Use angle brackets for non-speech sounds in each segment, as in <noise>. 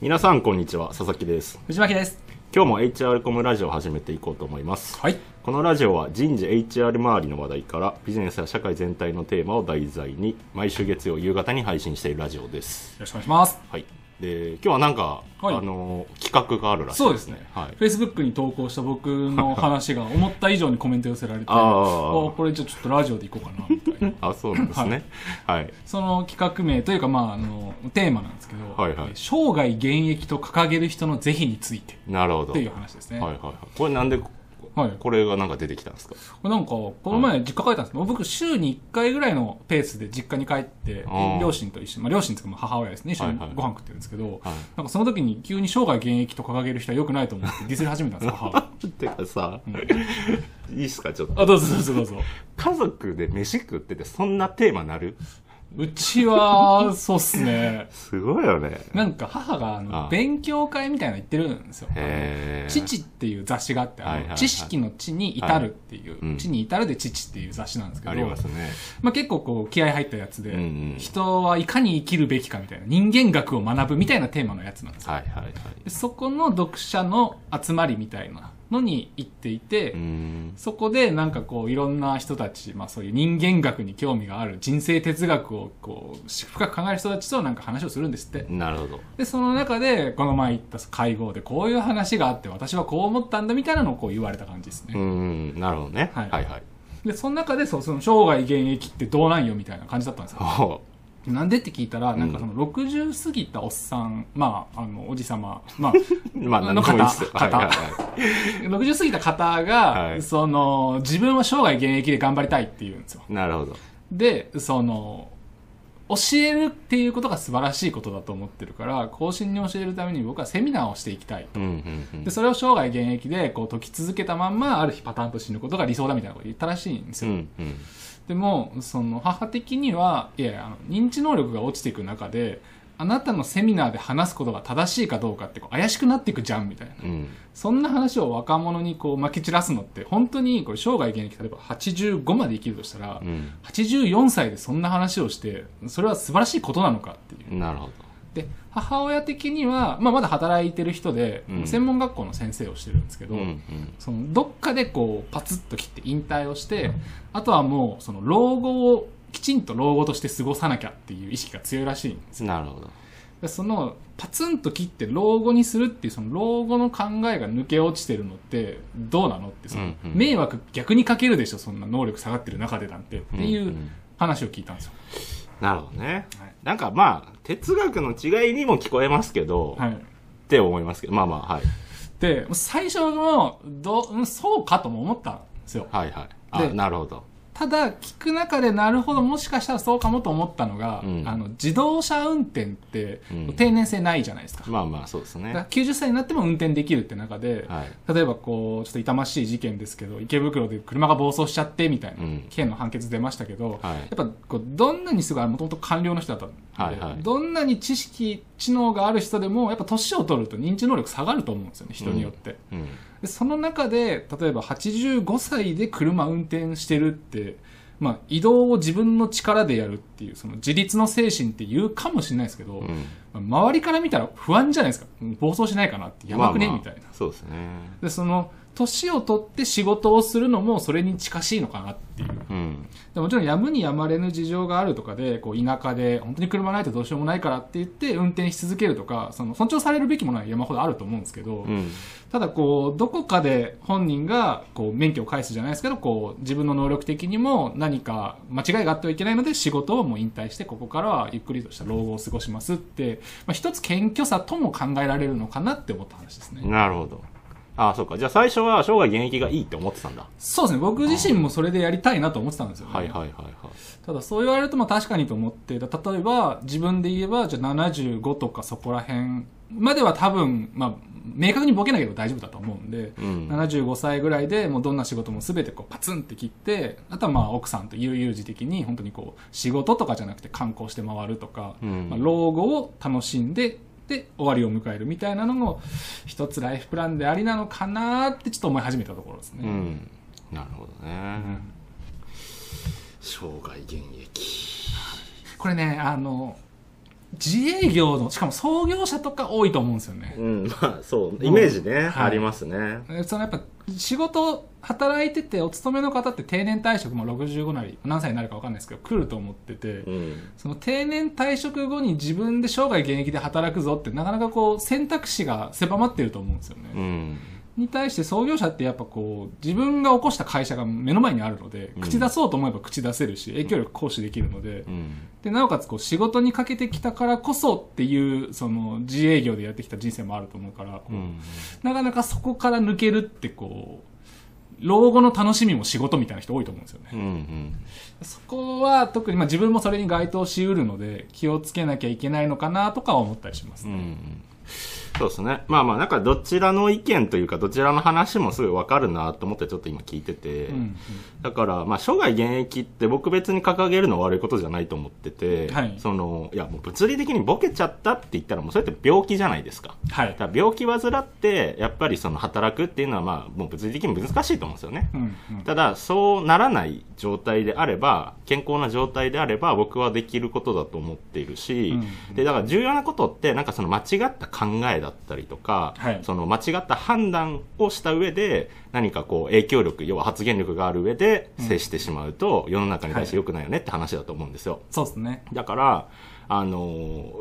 皆さんこんにちは佐々木です。藤巻です。今日も HR コムラジオを始めていこうと思います。はい。このラジオは人事 HR 周りの話題からビジネスや社会全体のテーマを題材に毎週月曜夕方に配信しているラジオです。よろしくお願いします。はいで今日はなんか、はい。あの企画があるらしいそうですね。はい、Facebook に投稿した僕の話が思った以上にコメント寄せられてこれじゃあちょっとラジオでいこうかなみたいなあそうなんですね。はい、その企画名というかまああのテーマなんですけど、はいはい。生涯現役と掲げる人の是非についてなるほどっていう話ですね、はいはいはい。これなんではい。これがなんか出てきたんですか？なんか、この前実家帰ったんです。けど、僕週に1回ぐらいのペースで実家に帰って両親と一緒に、まあ両親というかまあ母親ですね、一緒にはいはい。ご飯食ってるんですけど、はい。なんかその時に急に生涯現役と掲げる人は良くないと思ってディスり始めたんですよ、母が。<laughs> てかさ、いいっすかちょっと。あ、どうぞどうぞどうぞ。家族で飯食っててそんなテーマなる？うちは、そうっすね。すごいよね。なんか母がああのあ。勉強会みたいなの言ってるんですよ。父っていう雑誌があって、あの知識の知に至るっていう、はい。うん。知に至るで父っていう雑誌なんですけど、ありますね。まあ、結構こう気合入ったやつで、人はいかに生きるべきかみたいな人間学を学ぶみたいなテーマのやつなんですよ。はいはいはい。でそこの読者の集まりみたいなのに行っていて、そこでなんかこういろんな人たち、まあそういう人間学に興味がある人生哲学をこう深く考える人たちとなんか話をするんですって。なるほど。で、その中でこの前行った会合でこういう話があって私はこう思ったんだみたいなのをこう言われた感じですね。うーん。なるほどね、はい。はいはい。で、その中でそうその生涯現役ってどうなんよみたいな感じだったんですよ。ほなんでって聞いたら、なんかその60過ぎたおっさん、まあ、あの、おじさま、まあ、う <laughs> まああの何でもいいっす。よ方。はいはいはい。60過ぎた方が、はい。その、自分は生涯現役で頑張りたいって言うんですよ。なるほど。で、その、教えるっていうことが素晴らしいことだと思ってるから、後進に教えるために僕はセミナーをしていきたい。うんうんうん。で、それを生涯現役でこう解き続けたまんま、ある日パターンと死ぬことが理想だみたいなことを言ったらしいんですよ。うんうんでも、その母的には、いやあの認知能力が落ちていく中で、あなたのセミナーで話すことが正しいかどうかってこう怪しくなっていくじゃんみたいな。うんそんな話を若者にこう巻き散らすのって、本当にこれ生涯現役、例えば85まで生きるとしたら、うん84歳でそんな話をして、それは素晴らしいことなのかっていう。なるほどで、母親的には、まあまだ働いてる人で、うん。専門学校の先生をしてるんですけど、うんうん。そのどっかでこうパツッと切って引退をして、あとはもうその老後をきちんと老後として過ごさなきゃっていう意識が強いらしいんです。よなるほど。でそのパツンと切って老後にするっていうその老後の考えが抜け落ちてるのってどうなのってそのうんうん。迷惑逆にかけるでしょそんな能力下がってる中でなんてっていんううん。話を聞いたんですよ、なるほどね、はい。なんかまあ哲学の違いにも聞こえますけど、はい、って思いますけどまあまあはい。で最初もどううんそうかとも思ったんですよ。はいはい。あでなるほどただ聞く中でなるほどもしかしたらそうかもと思ったのが、うん。あの自動車運転ってうん。定年制ないじゃないですか,、まあまあそうですね。だから90歳になっても運転できるって中で、はい。例えばこうちょっと痛ましい事件ですけど池袋で車が暴走しちゃってみたいな、うん。県の判決出ましたけど、はい。やっぱこうどんなにすごいもともと官僚の人だったんで、はいはい。どんなに知識知能がある人でもやっぱ年を取ると認知能力下がると思うんですよね人によって。うん。でその中で例えば85歳で車運転してるって、まあ、移動を自分の力でやるっていうその自立の精神って言うかもしれないですけど、うん。まあ周りから見たら不安じゃないですか。うん暴走しないかなってやばくね、まあまあみたいな。そうですね。でその年を取って仕事をするのもそれに近しいのかなっていう。うん。でもちろんやむにやまれぬ事情があるとかでこう田舎で本当に車ないとどうしようもないからって言って運転し続けるとかその尊重されるべきものは山ほどあると思うんですけど、うん。ただこうどこかで本人がこう免許を返すじゃないですけどこう自分の能力的にも何か間違いがあってはいけないので仕事をもう引退してここからはゆっくりとした老後を過ごしますって、まあ、一つ謙虚さとも考えられるのかなって思った話ですね。なるほどああそうか。じゃあ最初は生涯現役がいいって思ってたんだ。そうですね。僕自身もそれでやりたいなと思ってたんですよね。はいはいはいはい。ただそう言われるとまあ確かにと思って例えば自分で言えばじゃあ75とかそこら辺までは多分、まあ、明確にボケなければ大丈夫だと思うんで、うん。75歳ぐらいでもうどんな仕事も全てこうパツンって切ってあとはまあ奥さんと悠々自適に本当にこう仕事とかじゃなくて観光して回るとか、うん。まあ、老後を楽しんでで終わりを迎えるみたいなのも一つライフプランでありなのかなってちょっと思い始めたところですね。うん。なるほどね、生涯現役。これねあの自営業のしかも創業者とか多いと思うんですよね。うんまあそうイメージね、はいありますね。そのやっぱ仕事働いててお勤めの方って定年退職も65なり何歳になるか分かんないですけど来ると思ってて、うん。その定年退職後に自分で生涯現役で働くぞってなかなかこう選択肢が狭まってると思うんですよね、うんに対して創業者ってやっぱこう自分が起こした会社が目の前にあるのでうん。口出そうと思えば口出せるし影響力行使できるので。うん。でなおかつこう仕事にかけてきたからこそっていうその自営業でやってきた人生もあると思うからこううん。なかなかそこから抜けるってこう老後の楽しみも仕事みたいな人多いと思うんですよね。うんうん。そこは特にまあ自分もそれに該当しうるので気をつけなきゃいけないのかなとかは思ったりしますね、うんそうですね。まあまあ、なんかどちらの意見というか、どちらの話もすごいわかるなと思ってちょっと今聞いてて、うんうんだから、まあ、生涯現役って僕別に掲げるのは悪いことじゃないと思ってて、はいその、いや、もう物理的にボケちゃったって言ったらもうそれって病気じゃないですか。はいだから病気患って、やっぱりその働くっていうのはまあ、もう物理的に難しいと思うんですよね。うんうんただ、そうならない状態であれば、健康な状態であれば、僕はできることだと思っているし、うんで、だから重要なことって、なんかその間違った考えだったりとか、はい。その間違った判断をした上で、何かこう影響力、要は発言力がある上で接してしまうと、世の中に対して良くないよねって話だと思うんですよ。そうですね。だから、あの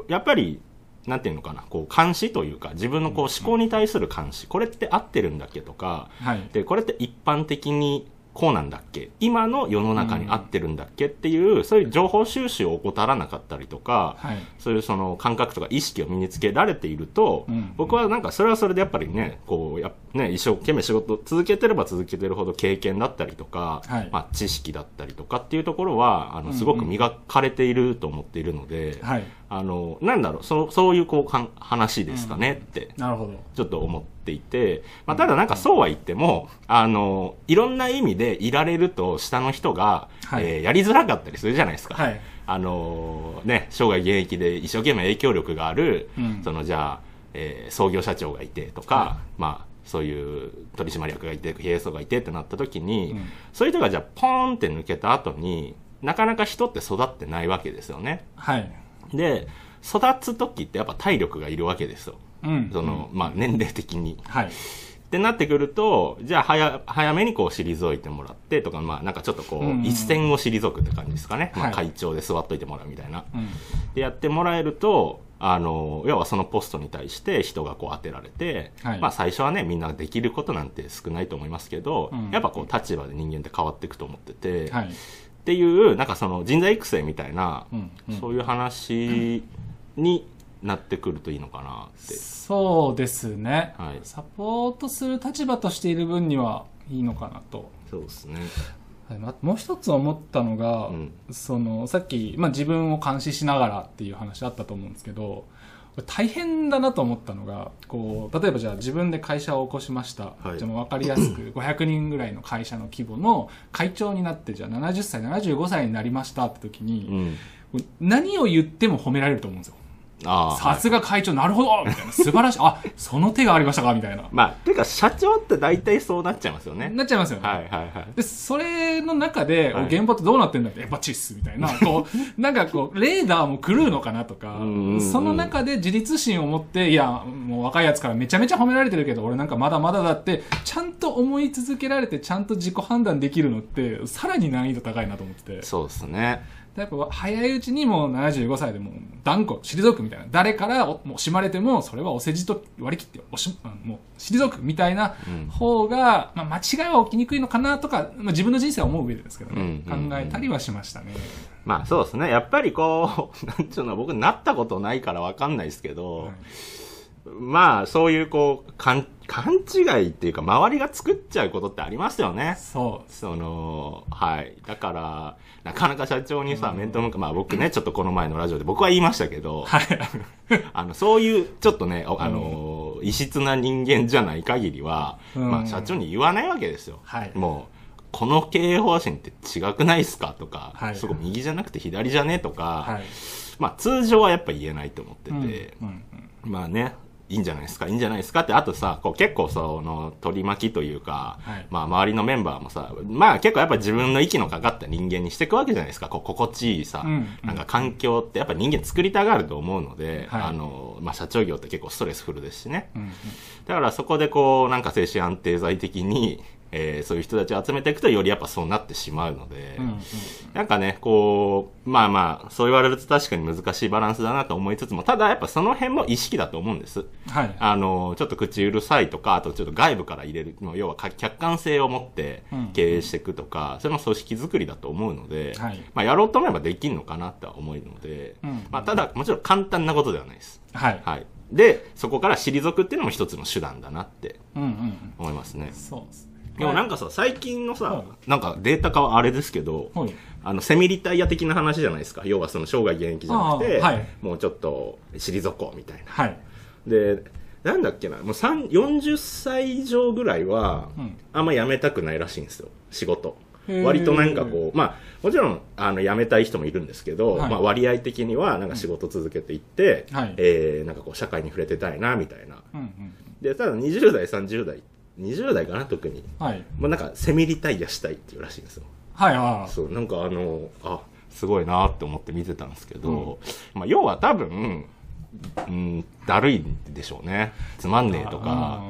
ーやっぱり、なんていうのかな、こう、監視というか、自分のこう思考に対する監視、これって合ってるんだっけとか、はい。で、これって一般的にこうなんだっけ？今の世の中に合ってるんだっけっていう、そういう情報収集を怠らなかったりとか、はい。そういうその感覚とか意識を身につけられていると、うん。僕はなんかそれはそれでやっぱりね、こうや、ね、一生懸命仕事続けてれば続けてるほど経験だったりとか、はい。まあ知識だったりとかっていうところは、あの、すごく磨かれていると思っているので、はいあの、なんだろう、そう、そういうこうかん話ですかねって。なるほどちょっと思っていて、まあ、ただなんかそうは言っても、あの、いろんな意味でいられると下の人が、はいえーやりづらかったりするじゃないですか。はいあのね、生涯現役で一生懸命影響力がある、うんそのじゃあ、えー創業社長がいてとか、はまあ、そういう取締役がいて、経営層がいてってなった時に、うんそういう人がじゃあポーンって抜けた後に、なかなか人って育ってないわけですよね。はいで、育つ時ってやっぱ体力がいるわけですよ。うん。その、まあ年齢的に。はい。ってなってくると、じゃあ早、早めにこう退いてもらってとか、まあなんかちょっとこう、一線を退くって感じですかね。まあはい。会長で座っといてもらうみたいな。うん。でやってもらえると、あの、要はそのポストに対して人がこう当てられて、はい。まあ最初はね、みんなできることなんて少ないと思いますけど、うん。やっぱこう立場で人間って変わっていくと思ってて、はいっていう、なんかその人材育成みたいな、うんうん。そういう話になってくるといいのかなって。そうですね、はい。サポートする立場としている分にはいいのかなと、そうですね。もう一つ思ったのが、うん。そのさっき、まあ、自分を監視しながらっていう話あったと思うんですけど大変だなと思ったのがこう例えばじゃあ自分で会社を起こしました、はいじゃあ分かりやすく <clears throat> 500人ぐらいの会社の規模の会長になってじゃあ70歳75歳になりましたって時うに、ん。何を言っても褒められると思うんですよ。さすが会長なるほどみたいな素晴らしいあその手がありましたかみたいなまあ、ていうか、社長って大体そうなっちゃいますよね。なっちゃいますよね、はいはいはい。で、それの中で、はい現場ってどうなってんだって、やっぱチッスみたいな、こう、<laughs> なんかこう、レーダーも狂うのかなとかその中で自立心を持って、いや、もう若いやつからめちゃめちゃ褒められてるけど、俺なんかまだまだだって、ちゃんと思い続けられて、ちゃんと自己判断できるのって、さらに難易度高いなと思ってて。そうですね。でやっぱ早いうちにもう75歳でもう断固退くみたいな。誰からおもう惜しまれても、それはお世辞と割り切っておし、あもう退くみたいなうん方が、まあ、間違いは起きにくいのかなとか、まあ、自分の人生を思う上でですけどね、うんうんうん考えたりはしましたね。まあそうですね。やっぱりこう、<laughs> なんちゅうの、僕なったことないからわかんないですけど、はいまあそういうこう、勘、勘違いっていうか、周りが作っちゃうことってありますよね。そう。その、はい。だから、なかなか社長にさ、面と向か、まあ僕ね、ちょっとこの前のラジオで僕は言いましたけど、はい。あの、そういう、ちょっとね、ああの、異質な人間じゃない限りは、うんまあ社長に言わないわけですよ。はいもう、この経営方針って違くないっすかとか、はいそこ右じゃなくて左じゃねとか、はい。まあ通常はやっぱ言えないと思ってて、うんうんまあね、いいんじゃないですか？いいんじゃないですか？ってあとさこう結構その取り巻きというか、はい。まあ周りのメンバーもさまあ結構やっぱ自分の息のかかった人間にしていくわけじゃないですか。こう心地いいさ、うん。うんなんか環境ってやっぱ人間作りたがると思うので、はい。あのまあ、社長業って結構ストレスフルですしね、うんうん。だからそこでこうなんか精神安定剤的に、えーそういう人たちを集めていくとよりやっぱそうなってしまうので、うんうんなんかね、こう、まあまあ、そう言われると確かに難しいバランスだなと思いつつも、ただやっぱその辺も意識だと思うんです。はいあの、ちょっと口うるさいとか、あとちょっと外部から入れる、要はか客観性を持ってうん経営していくとか、それも組織づくりだと思うので、はいまあやろうと思えばできるのかなとは思うので、うんまあただもちろん簡単なことではないです。はいはい。で、そこから退くっていうのも一つの手段だなってうんうんうん思いますね。そうですねでもなんかさ、最近のさ、はい。なんかデータ化はあれですけど、はい。あの、セミリタイヤ的な話じゃないですか。要はその生涯現役じゃなくて、もうちょっと退こうみたいな。はい。で、なんだっけな、もう3 40歳以上ぐらいは、うん。あんま辞めたくないらしいんですよ、仕事。割となんかこう、まあ、もちろん、あの、辞めたい人もいるんですけど、はい。まあ、割合的には、なんか仕事続けていって、はい。えーなんかこう、社会に触れてたいな、みたいな。うんうんで、ただ20代、30代、20代かな、特に。はいもうなんか、セミリタイヤしたいっていうらしいんですよ。はいはいそう、なんかあの、あ、すごいなって思って見てたんですけど、まあ、要は多分、うん、だるいんでしょうね。つまんねえとか。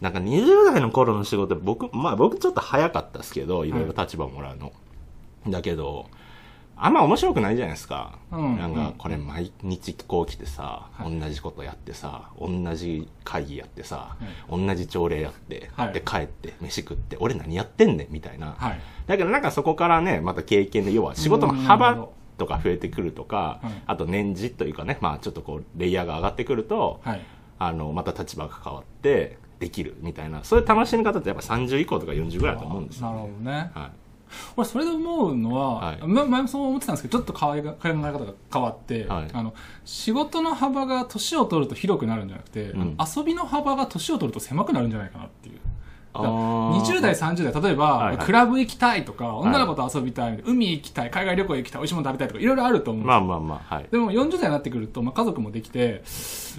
なんか20代の頃の仕事、僕、まあ僕ちょっと早かったですけど、いろいろ立場もらうの。だけど、あんま面白くないじゃないですか。うん。なんか、これ毎日こう来てさ、はい。同じことやってさ、同じ会議やってさ、同じ朝礼やって、はい。で帰って、飯食って、俺何やってんねんみたいな。はい。だけどなんかそこからね、また経験で、要は仕事の幅とか増えてくるとか、はい。あと年次というかね、まあちょっとこう、レイヤーが上がってくると、はい。あの、また立場が変わって、できるみたいな、そういう楽しみ方ってやっぱ30以降とか40ぐらいだと思うんですよ、なるほね。どね。はい。俺それで思うのは、はい。ま前もそう思ってたんですけどちょっと考えが考え方が変わって、はい。あの仕事の幅が年を取ると広くなるんじゃなくて、うん。遊びの幅が年を取ると狭くなるんじゃないかなっていう。あー。20代30代例えば、はいはい。クラブ行きたいとか女の子と遊びたい、海行きたい海外旅行行きたい美味しいもの食べたいとかいろいろあると思うまあまあまあ、はい。でも40代になってくると、まあ、家族もできて、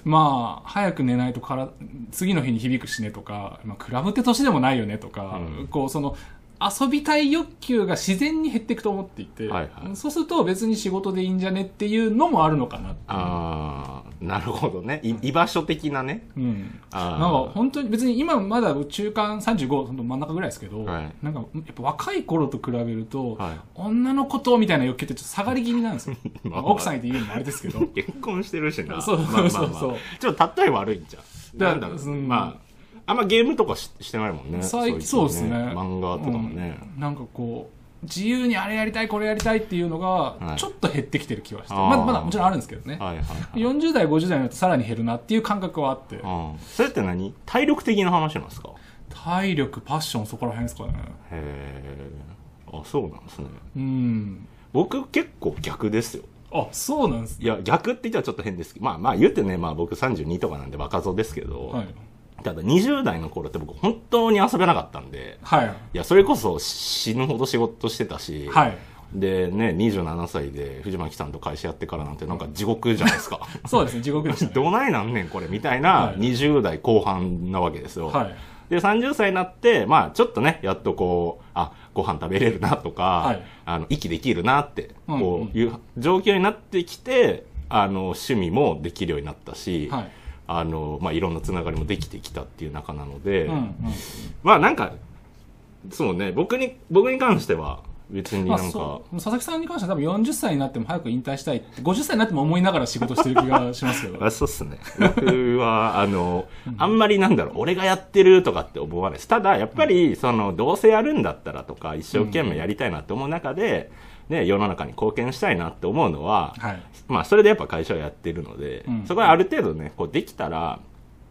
まあ、早く寝ないとから次の日に響くしねとか、まあ、クラブって年でもないよねとか、うん。こうその遊びたい欲求が自然に減っていくと思っていて、はいはい。そうすると別に仕事でいいんじゃねっていうのもあるのかなああ、なるほどね。い居場所的なね。うん、なんか本当に別に今まだ中間35その真ん中ぐらいですけど、はい。なんかやっぱ若い頃と比べると、はい。女の子とみたいな欲求ってちょっと下がり気味なんですよ。<laughs> まあ奥さんいて言うのもあれですけど。<laughs> 結婚してるしな。そうまあまあまあ。そうそうちょっと例え悪いんじゃん。だなんだろう。うん。まあ、あんまゲームとかししてないもんね。最いつそうですね漫画とかもね。うんなんかこう自由にあれやりたいこれやりたいっていうのがいちょっと減ってきてる気はして、あーまだまだもちろんあるんですけどね、はいはいはい。40代50代になるとさらに減るなっていう感覚はあってうん。それって何？体力的な話なんですか？体力パッションそこら辺ですかねへえ。あ、そうなんですね。うん僕結構逆ですよ。あそうなんですいや、逆って言ったらちょっと変ですけど、まあまあ言ってね、まあ僕32とかなんで若造ですけど、はいただ20代の頃って僕本当に遊べなかったんで、はい。いや、それこそ死ぬほど仕事してたし、はい。でね、27歳で藤巻さんと会社やってからなんてなんか地獄じゃないですか。<laughs> そうですね地獄でしたね。<laughs> どないなんねんこれみたいなはい。20代後半なわけですよ。はい。で、30歳になって、まあちょっとね、やっとこう、あ、ご飯食べれるなとか、はい。あの、息できるなって、うん。こういう状況になってきて、あの、趣味もできるようになったし、はいあの、まあいろんなつながりもできてきたっていう中なので、うんうんまあなんか、そうね、僕に、僕に関しては、別にまあ、なんか、そう佐々木さんに関しては多分40歳になっても早く引退したいって50歳になっても思いながら仕事してる気がしますけど <laughs> あそうっすね。僕は、あの、あんまりなんだろう、俺がやってるとかって思わないです。ただ、やっぱり、その、どうせやるんだったらとか、一生懸命やりたいなって思う中で、ね、世の中に貢献したいなって思うのは、はい。まあ、それでやっぱ会社をやってるので、うん。そこはある程度ね、こうできたら、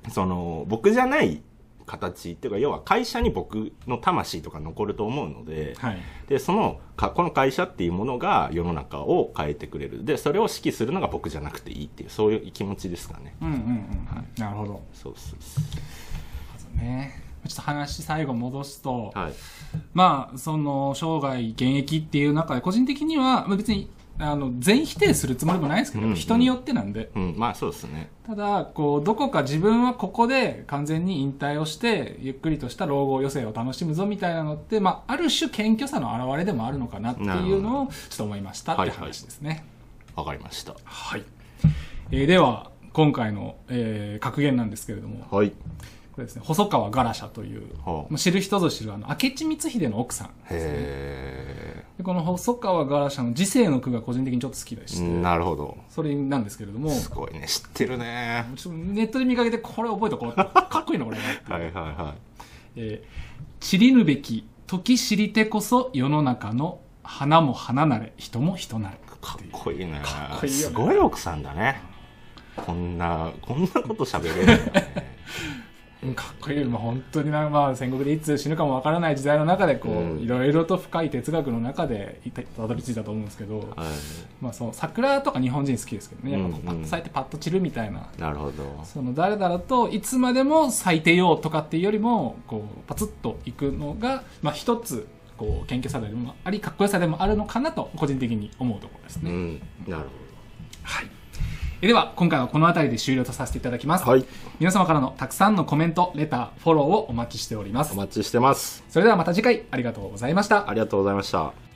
その、僕じゃない形っていうか、要は会社に僕の魂とか残ると思うので、はい。でそのかこの会社っていうものが世の中を変えてくれる。でそれを指揮するのが僕じゃなくていいっていうそういう気持ちですかね。うんうんうん。なるほど。そうそうねちょっと話最後戻すと、はいまあその生涯現役っていう中で個人的にはまあ別にあの全否定するつもりもないんですけど、うんうん人によってなんでうん、まあそうですね。ただこうどこか自分はここで完全に引退をしてゆっくりとした老後余生を楽しむぞみたいなのって、まあ、ある種謙虚さの表れでもあるのかなっていうのをちょっと思いましたって話ですね。わかりました。はい、えーでは今回の、えー格言なんですけれどもはい。これですね細川ガラシャという、はあまあ、知る人ぞ知るあの明智光秀の奥さんへでこの細川ガラシャの時世の句が個人的にちょっと好きでして、え。なるほど。それなんですけれどもすごいね。知ってるね。ちょっとネットで見かけてこれ覚えとこうかっこいいのこれはいはいはえー知りぬべき時知りてこそ世の中の花も花なれ人も人なれい。かっこいいね。かっこいいよねすごい奥さんだね。こんな、こんなこと喋れるんだね。<laughs> うんかっこいいよ、まあ、本当にな、まあ、戦国でいつ死ぬかもわからない時代の中でこう、うんいろいろと深い哲学の中でいたたどり着いたと思うんですけど、はい。まあ、その桜とか日本人好きですけどねやっぱこううんパッと咲いてパッと散るみたいな、なるほど。その誰だろうといつまでも咲いてようとかっていうよりもこうパツッといくのが、まあ、一つこう謙虚さでもありかっこよさでもあるのかなと個人的に思うところですね。うん。なるはい。えでは、今回はこの辺りで終了とさせていただきます。はい。皆様からのたくさんのコメント、レター、フォローをお待ちしておりますお。待ちしてます。それではまた次回ありがとうございましたあ。りがとうございました。